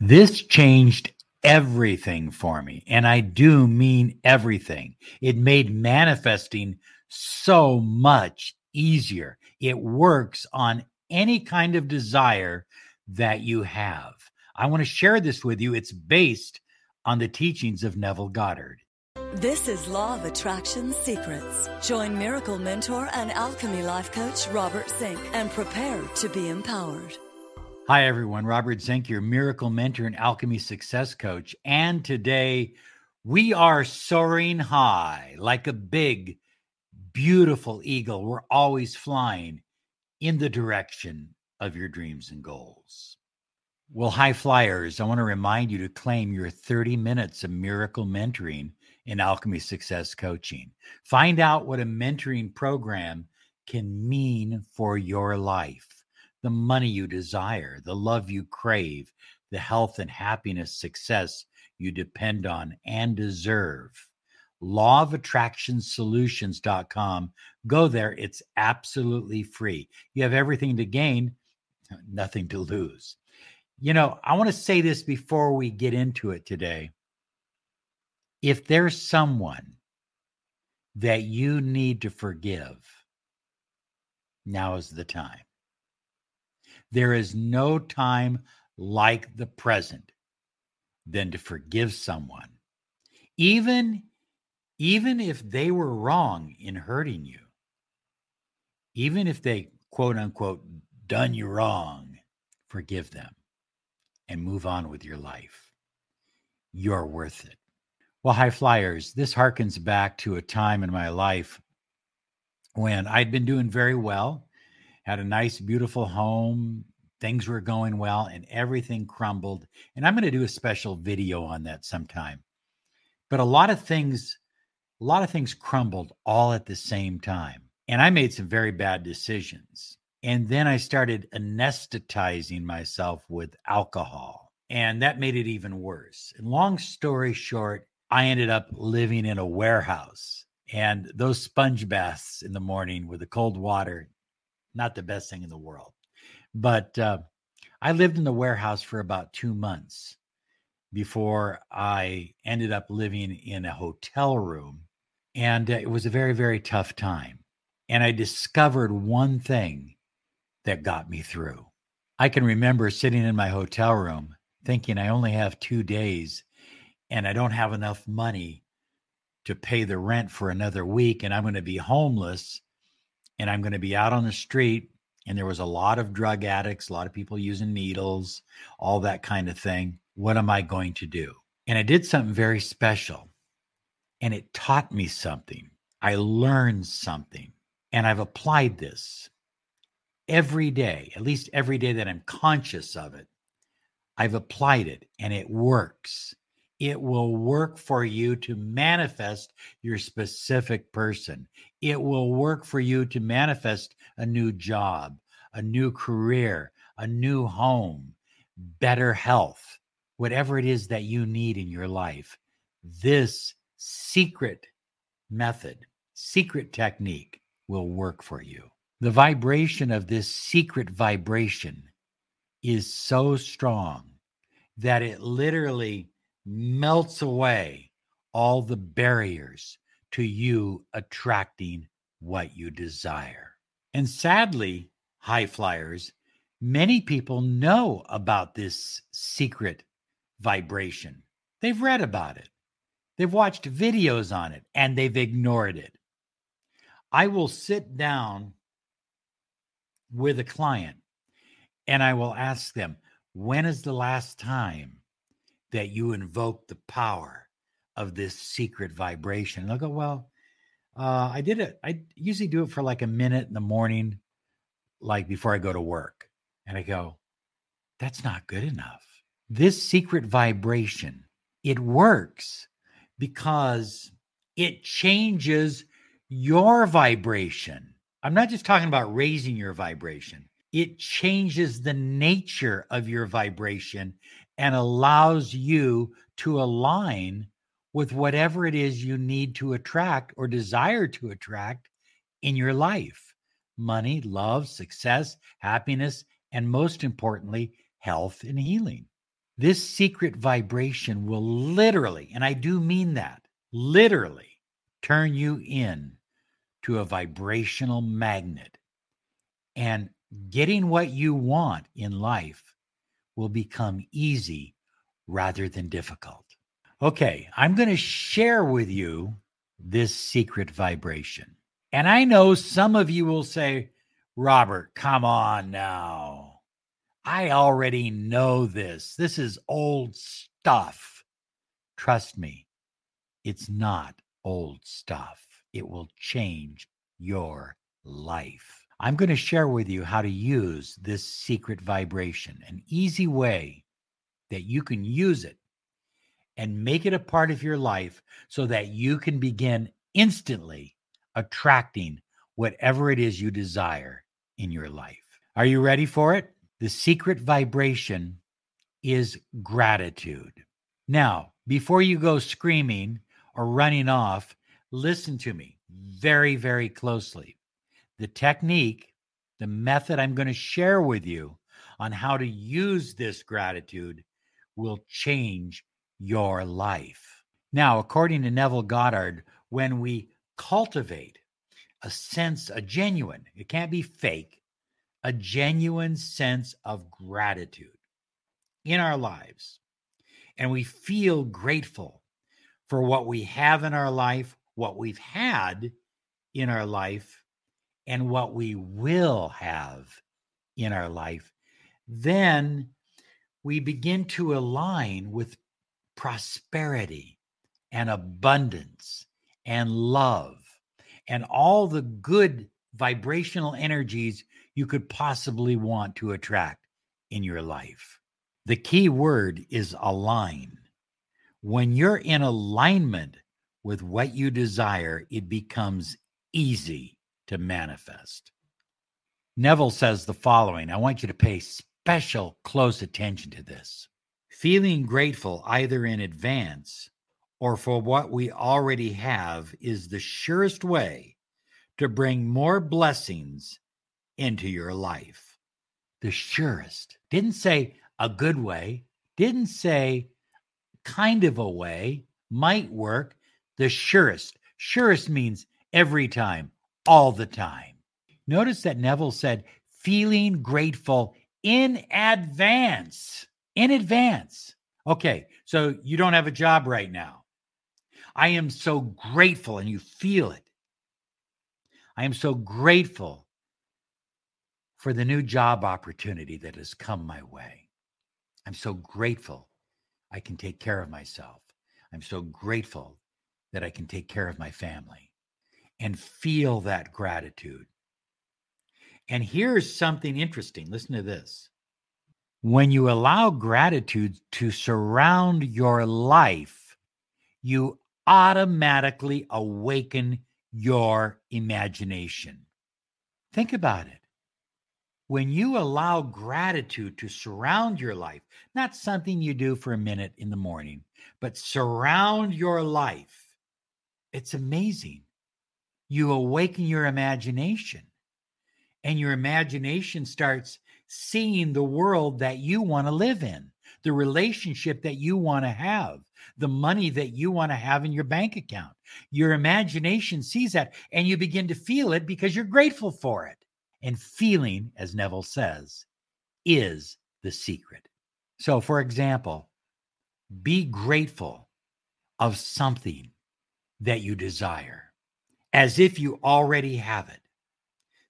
This changed everything for me. And I do mean everything. It made manifesting so much easier. It works on any kind of desire that you have. I want to share this with you. It's based on the teachings of Neville Goddard. This is Law of Attraction Secrets. Join Miracle Mentor and Alchemy Life Coach Robert Zink and prepare to be empowered. Hi, everyone. Robert Zink, your miracle mentor and alchemy success coach. And today we are soaring high like a big, beautiful eagle. We're always flying in the direction of your dreams and goals. Well, high flyers, I want to remind you to claim your 30 minutes of miracle mentoring in alchemy success coaching. Find out what a mentoring program can mean for your life the money you desire, the love you crave, the health and happiness, success you depend on and deserve. Law of Attraction Solutions.com. Go there. It's absolutely free. You have everything to gain, nothing to lose. You know, I want to say this before we get into it today. If there's someone that you need to forgive, now is the time. There is no time like the present than to forgive someone, even even if they were wrong in hurting you, even if they quote unquote done you wrong, forgive them and move on with your life. You're worth it. Well, high flyers, this harkens back to a time in my life when I'd been doing very well had a nice, beautiful home. Things were going well and everything crumbled. And I'm going to do a special video on that sometime. But a lot of things, a lot of things crumbled all at the same time. And I made some very bad decisions. And then I started anesthetizing myself with alcohol. And that made it even worse. And long story short, I ended up living in a warehouse. And those sponge baths in the morning with the cold water not the best thing in the world. But uh, I lived in the warehouse for about two months before I ended up living in a hotel room. And it was a very, very tough time. And I discovered one thing that got me through. I can remember sitting in my hotel room thinking I only have two days and I don't have enough money to pay the rent for another week and I'm going to be homeless and I'm going to be out on the street. And there was a lot of drug addicts, a lot of people using needles, all that kind of thing. What am I going to do? And I did something very special. And it taught me something. I learned something. And I've applied this every day, at least every day that I'm conscious of it. I've applied it and it works it will work for you to manifest your specific person. It will work for you to manifest a new job, a new career, a new home, better health, whatever it is that you need in your life. This secret method, secret technique will work for you. The vibration of this secret vibration is so strong that it literally melts away all the barriers to you attracting what you desire. And sadly, high flyers, many people know about this secret vibration. They've read about it, they've watched videos on it, and they've ignored it. I will sit down with a client and I will ask them, when is the last time that you invoke the power of this secret vibration. And they'll go, Well, uh, I did it. I usually do it for like a minute in the morning, like before I go to work. And I go, That's not good enough. This secret vibration, it works because it changes your vibration. I'm not just talking about raising your vibration, it changes the nature of your vibration and allows you to align with whatever it is you need to attract or desire to attract in your life money, love, success, happiness, and most importantly, health and healing. This secret vibration will literally, and I do mean that, literally turn you in to a vibrational magnet. And getting what you want in life will become easy rather than difficult. Okay, I'm going to share with you this secret vibration. And I know some of you will say, Robert, come on now. I already know this. This is old stuff. Trust me, it's not old stuff. It will change your life. I'm going to share with you how to use this secret vibration, an easy way that you can use it and make it a part of your life so that you can begin instantly attracting whatever it is you desire in your life. Are you ready for it? The secret vibration is gratitude. Now, before you go screaming or running off, listen to me very, very closely. The technique, the method I'm going to share with you on how to use this gratitude will change your life. Now, according to Neville Goddard, when we cultivate a sense, a genuine, it can't be fake, a genuine sense of gratitude in our lives, and we feel grateful for what we have in our life, what we've had in our life, and what we will have in our life, then we begin to align with prosperity and abundance and love and all the good vibrational energies you could possibly want to attract in your life. The key word is align. When you're in alignment with what you desire, it becomes easy to manifest. Neville says the following I want you to pay special close attention to this. Feeling grateful either in advance or for what we already have is the surest way to bring more blessings into your life. The surest. Didn't say a good way, didn't say kind of a way, might work. The surest. Surest means every time, all the time. Notice that Neville said, feeling grateful in advance. In advance. Okay, so you don't have a job right now. I am so grateful, and you feel it. I am so grateful for the new job opportunity that has come my way. I'm so grateful I can take care of myself. I'm so grateful that I can take care of my family and feel that gratitude. And here's something interesting. Listen to this. When you allow gratitude to surround your life, you automatically awaken your imagination. Think about it. When you allow gratitude to surround your life, not something you do for a minute in the morning, but surround your life, it's amazing. You awaken your imagination, and your imagination starts seeing the world that you want to live in, the relationship that you want to have, the money that you want to have in your bank account. Your imagination sees that and you begin to feel it because you're grateful for it. And feeling, as Neville says, is the secret. So, for example, be grateful of something that you desire as if you already have it.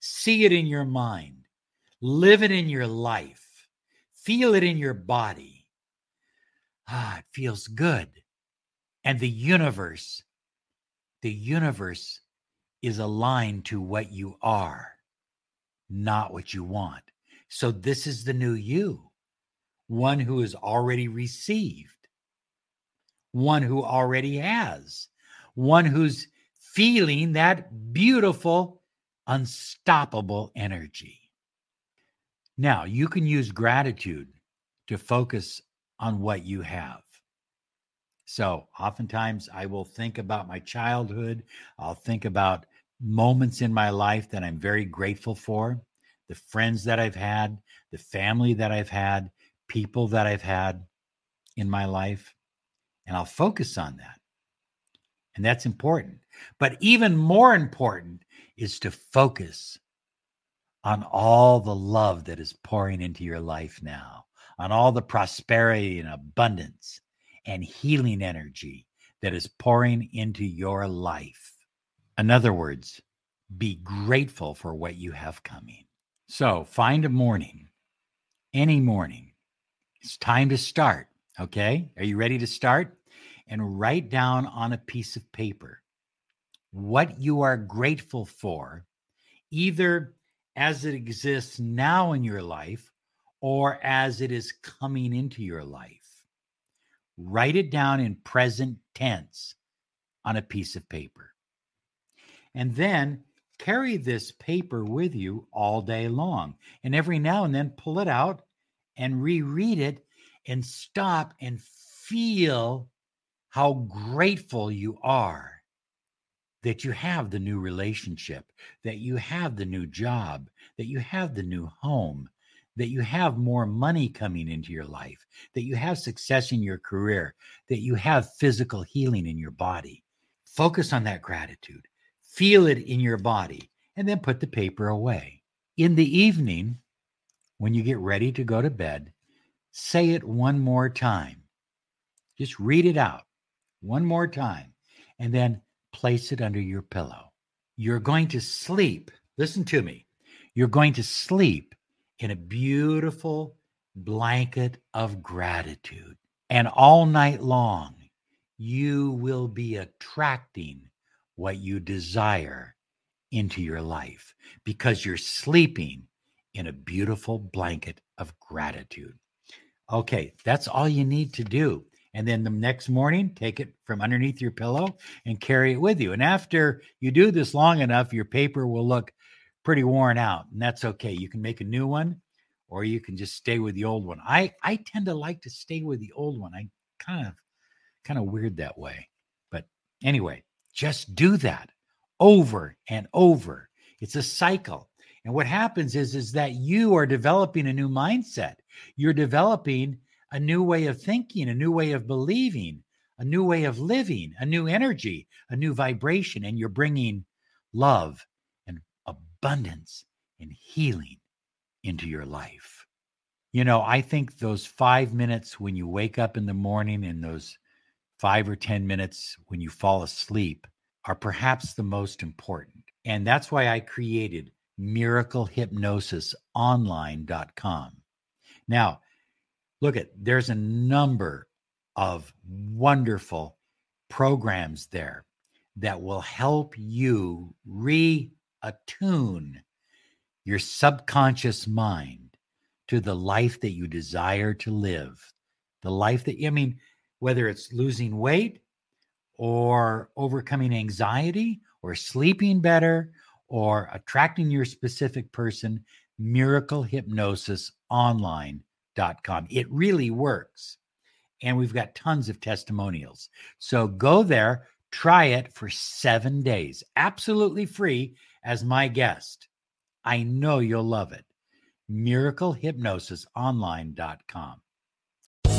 See it in your mind, live it in your life, feel it in your body. Ah, it feels good. And the universe, the universe is aligned to what you are not what you want. So, this is the new you one who has already received, one who already has, one who's feeling that beautiful, unstoppable energy. Now, you can use gratitude to focus on what you have. So, oftentimes I will think about my childhood. I'll think about moments in my life that I'm very grateful for, the friends that I've had, the family that I've had, people that I've had. in my life? And I'll focus on that. And that's important. But even more important is to focus on all the love that is pouring into your life now, on all the prosperity and abundance and healing energy that is pouring into your life. In other words, be grateful for what you have coming. So find a morning, any morning. It's time to start. Okay. Are you ready to start? And write down on a piece of paper what you are grateful for, either as it exists now in your life or as it is coming into your life. Write it down in present tense on a piece of paper. And then carry this paper with you all day long. And every now and then pull it out and reread it and stop and feel how grateful you are that you have the new relationship, that you have the new job, that you have the new home, that you have more money coming into your life, that you have success in your career, that you have physical healing in your body. Focus on that gratitude, feel it in your body, and then put the paper away. In the evening, when you get ready to go to bed, say it one more time. Just read it out one more time, and then place it under your pillow. You're going to sleep. Listen to me. You're going to sleep in a beautiful blanket of gratitude. And all night long, you will be attracting what you desire into your life because you're sleeping in a beautiful blanket of gratitude. Okay, that's all you need to do. And then the next morning, take it from underneath your pillow and carry it with you. And after you do this long enough, your paper will look pretty worn out. And that's okay. You can make a new one or you can just stay with the old one. I, I tend to like to stay with the old one. I kind of kind of weird that way. But anyway, just do that over and over. It's a cycle. And what happens is is that you are developing a new mindset. You're developing a new way of thinking, a new way of believing, a new way of living, a new energy, a new vibration, and you're bringing love and abundance and healing into your life. You know, I think those five minutes when you wake up in the morning and those five or 10 minutes when you fall asleep are perhaps the most important. And that's why I created miraclehypnosisonline.com. Now, look at there's a number of wonderful programs there that will help you reattune your subconscious mind to the life that you desire to live. The life that you i mean whether it's losing weight or overcoming anxiety or sleeping better or attracting your specific person miracle hypnosis online it really works. And we've got tons of testimonials. So go there, try it for seven days, absolutely free as my guest. I know you'll love it. MiracleHypnosisOnline.com.